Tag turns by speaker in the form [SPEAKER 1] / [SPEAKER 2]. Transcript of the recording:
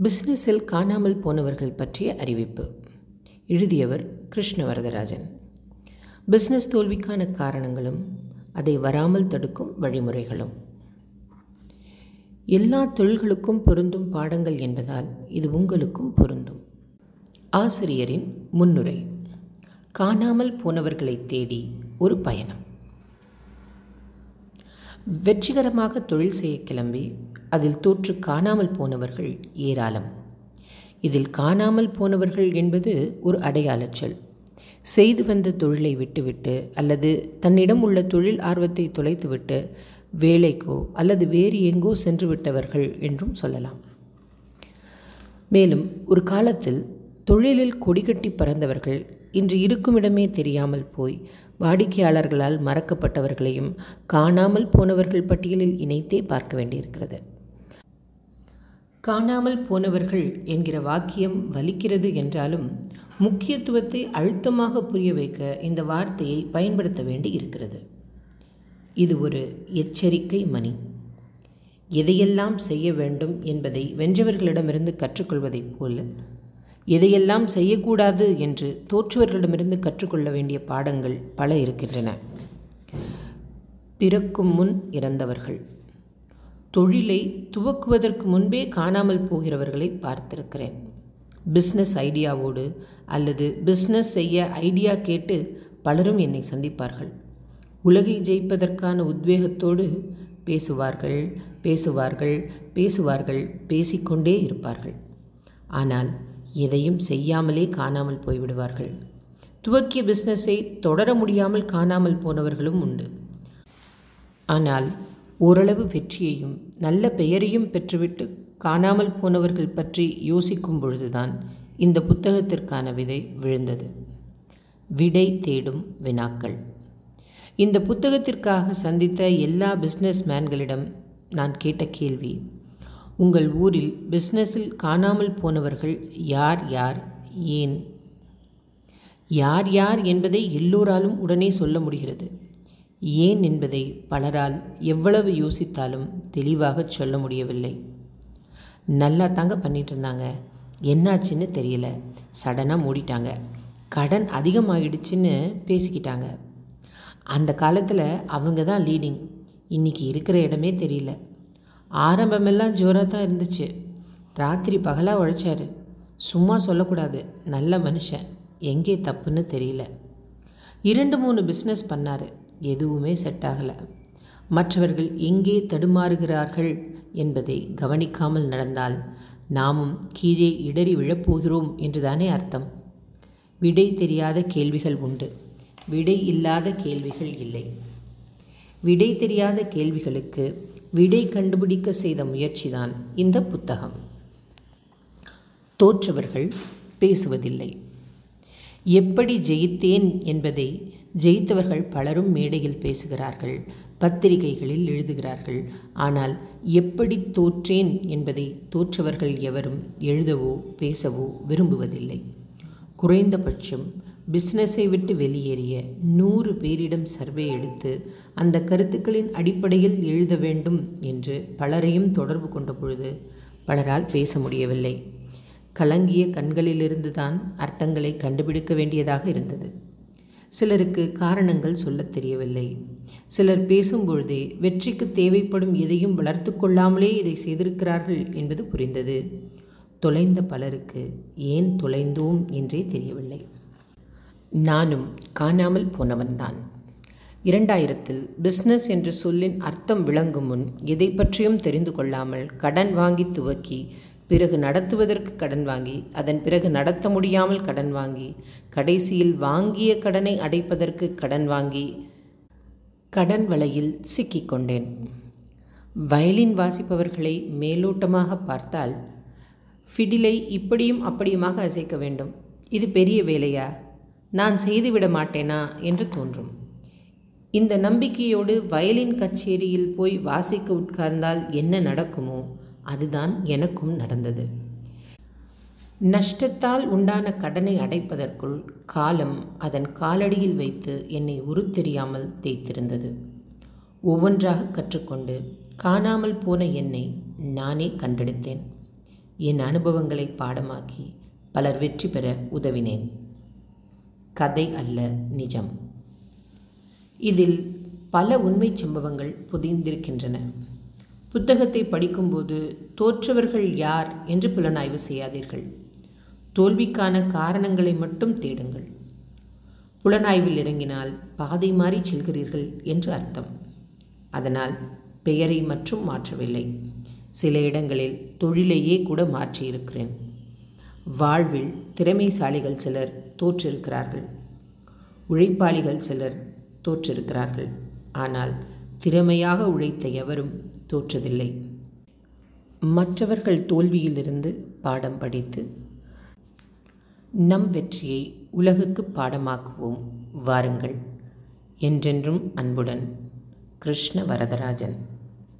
[SPEAKER 1] பிஸ்னஸில் காணாமல் போனவர்கள் பற்றிய அறிவிப்பு. எழுதியவர் கிருஷ்ணவரதராஜன். பிஸ்னஸ் தோல்விக்கான காரணங்களும் அதை வராமல் தடுக்கும் வழிமுறைகளும். எல்லா தொழில்களுக்கும் பொருந்தும் பாடங்கள் என்பதால் இது உங்களுக்கும் பொருந்தும். ஆசிரியரின் முன்னுரை காணாமல் போனவர்களை தேடி ஒரு பயணம். வெற்றிகரமாக தொழில் செய்ய கிளம்பி அதில் தோற்று காணாமல் போனவர்கள் ஏராளம். இதில் காணாமல் போனவர்கள் என்பது ஒரு அடையாளச் சொல். செய்து வந்த தொழிலை விட்டுவிட்டு அல்லது தன்னிடம் உள்ள தொழில் ஆர்வத்தை தொலைத்துவிட்டு வேலைக்கோ அல்லது வேறு எங்கோ சென்று விட்டவர்கள் என்றும் சொல்லலாம். மேலும் ஒரு காலத்தில் தொழிலில் கொடிகட்டி பறந்தவர்கள் இன்று இருக்குமிடமே தெரியாமல் போய் வாடிக்கையாளர்களால் மறக்கப்பட்டவர்களையும் காணாமல் போனவர்கள் பட்டியலில் இணைத்தே பார்க்க வேண்டியிருக்கிறது. காணாமல் போனவர்கள் என்கிற வாக்கியம் வலிக்கிறது என்றாலும் முக்கியத்துவத்தை அழுத்தமாக புரிய வைக்க இந்த வார்த்தையை பயன்படுத்த வேண்டி இருக்கிறது. இது ஒரு எச்சரிக்கை மணி. எதையெல்லாம் செய்ய வேண்டும் என்பதை வென்றவர்களிடமிருந்து கற்றுக்கொள்வதைப் போல எதையெல்லாம் செய்யக்கூடாது என்று தோற்றுவர்களிடமிருந்து கற்றுக்கொள்ள வேண்டிய பாடங்கள் பல இருக்கின்றன. பிறக்கும் முன் இறந்தவர்கள். தொழிலை துவக்குவதற்கு முன்பே காணாமல் போகிறவர்களை பார்த்திருக்கிறேன். பிஸ்னஸ் ஐடியாவோடு அல்லது பிஸ்னஸ் செய்ய ஐடியா கேட்டு பலரும் என்னை சந்திப்பார்கள். உலகை ஜெயிப்பதற்கான உத்வேகத்தோடு பேசுவார்கள் பேசுவார்கள் பேசுவார்கள் பேசிக்கொண்டே இருப்பார்கள். ஆனால் எதையும் செய்யாமலே காணாமல் போய்விடுவார்கள். துவக்கிய பிஸ்னஸை தொடர முடியாமல் காணாமல் போனவர்களும் உண்டு. ஆனால் ஓரளவு வெற்றியையும் நல்ல பெயரையும் பெற்றுவிட்டு காணாமல் போனவர்கள் பற்றி யோசிக்கும் பொழுதுதான் இந்த புத்தகத்திற்கான விதை விழுந்தது. விடை தேடும் வினாக்கள். இந்த புத்தகத்திற்காக சந்தித்த எல்லா பிஸ்னஸ் மேன்களிடம் நான் கேட்ட கேள்வி உங்கள் ஊரில் பிஸ்னஸில் காணாமல் போனவர்கள் யார் யார் ஏன்? யார் யார் என்பதை எல்லோராலும் உடனே சொல்ல முடிகிறது. ஏன் என்பதை பலரால் எவ்வளவு யோசித்தாலும் தெளிவாக சொல்ல முடியவில்லை. நல்லா தாங்க பண்ணிட்டு இருந்தாங்க என்னாச்சுன்னு தெரியல. சடனாக மூடிட்டாங்க. கடன் அதிகமாகிடுச்சின்னு பேசிக்கிட்டாங்க. அந்த காலத்தில் அவங்க தான் லீடிங் இன்றைக்கி இருக்கிற இடமே தெரியல. ஆரம்பமெல்லாம் ஜோராக தான் இருந்துச்சு. ராத்திரி பகலாக உழைச்சாரு. சும்மா சொல்லக்கூடாது. நல்ல மனுஷன். எங்கே தப்புன்னு தெரியல. இரண்டு மூணு பிஸ்னஸ் பண்ணார். எதுவுமே செட் ஆகலை. மற்றவர்கள் எங்கே தடுமாறுகிறார்கள் என்பதை கவனிக்காமல் நடந்தால் நாமும் கீழே இடறி விழப்போகிறோம் என்றுதானே அர்த்தம். விடை தெரியாத கேள்விகள் உண்டு. விடை இல்லாத கேள்விகள் இல்லை. விடை தெரியாத கேள்விகளுக்கு விடை கண்டுபிடிக்க செய்த முயற்சிதான் இந்த புத்தகம். தோற்றவர்கள் பேசுவதில்லை. எப்படி ஜெயித்தேன் என்பதை ஜெயித்தவர்கள் பலரும் மேடையில் பேசுகிறார்கள் பத்திரிகைகளில் எழுதுகிறார்கள். ஆனால் எப்படி தோற்றேன் என்பதை தோற்றவர்கள் எவரும் எழுதவோ பேசவோ விரும்புவதில்லை. குறைந்தபட்சம் பிஸ்னஸை விட்டு வெளியேறிய நூறு பேரிடம் சர்வே எடுத்து அந்த கருத்துக்களின் அடிப்படையில் எழுத வேண்டும் என்று பலரையும் தொடர்பு கொண்ட பொழுது பலரால் பேச முடியவில்லை. கலங்கிய கண்களிலிருந்து தான் அர்த்தங்களை கண்டுபிடிக்க வேண்டியதாக இருந்தது. சிலருக்கு காரணங்கள் சொல்லத் தெரியவில்லை. சிலர் பேசும்பொழுதே வெற்றிக்கு தேவைப்படும் எதையும் வளர்த்து கொள்ளாமலே இதை செய்திருக்கிறார்கள் என்பது புரிந்தது. தொலைந்த பலருக்கு ஏன் தொலைந்தோம் என்றே தெரியவில்லை. நானும் காணாமல் போனவன்தான். இரண்டாயிரத்தில் பிஸ்னஸ் என்ற சொல்லின் அர்த்தம் விளங்கும் முன் எதை பற்றியும் தெரிந்து கொள்ளாமல் கடன் வாங்கி துவக்கி பிறகு நடத்துவதற்கு கடன் வாங்கி அதன் பிறகு நடத்த முடியாமல் கடன் வாங்கி கடைசியில் வாங்கிய கடனை அடைப்பதற்கு கடன் வாங்கி கடன் வலையில் சிக்கிக்கொண்டேன் வயலின் வாசிப்பவர்களை மேலோட்டமாக பார்த்தால் ஃபிடிலை இப்படியும் அப்படியுமாக அசைக்க வேண்டும். இது பெரிய வேலையா? நான் செய்துவிட மாட்டேனா? என்று தோன்றும். இந்த நம்பிக்கையோடு வயலின் கச்சேரியில் போய் வாசிக்க உட்கார்ந்தால் என்ன நடக்குமோ? அதுதான் எனக்கும் நடந்தது. நஷ்டத்தால் உண்டான கடனை அடைப்பதற்குள் காலம் அதன் காலடியில் வைத்து என்னை உருத்தெரியாமல் தேய்த்திருந்தது. ஒவ்வொன்றாக கற்றுக்கொண்டு காணாமல் போன என்னை நானே கண்டெடுத்தேன். என் அனுபவங்களை பாடமாக்கி பலர் வெற்றி பெற உதவினேன். கதை அல்ல நிஜம். இதில் பல உண்மைச் சம்பவங்கள் புதிந்திருக்கின்றன. புத்தகத்தை படிக்கும்போது தோற்றவர்கள் யார் என்று புலனாய்வு செய்யாதீர்கள். தோல்விக்கான காரணங்களை மட்டும் தேடுங்கள். புலனாய்வில் இறங்கினால் பாதை மாறி செல்கிறீர்கள் என்று அர்த்தம். அதனால் பெயரை மட்டும் மாற்றவில்லை. சில இடங்களில் தொழிலையே கூட மாற்றியிருக்கிறேன். வாழ்வில் திறமைசாலிகள் சிலர் தோற்றிருக்கிறார்கள். உழைப்பாளிகள் சிலர் தோற்றிருக்கிறார்கள். ஆனால் திறமையாக உழைத்த எவரும் தோற்றதில்லை. மற்றவர்கள் தோல்வியிலிருந்து பாடம் படித்து நம் வெற்றியை உலகுக்கு பாடமாக்குவோம் வாருங்கள். என்றென்றும் அன்புடன் கிருஷ்ண வரதராஜன்.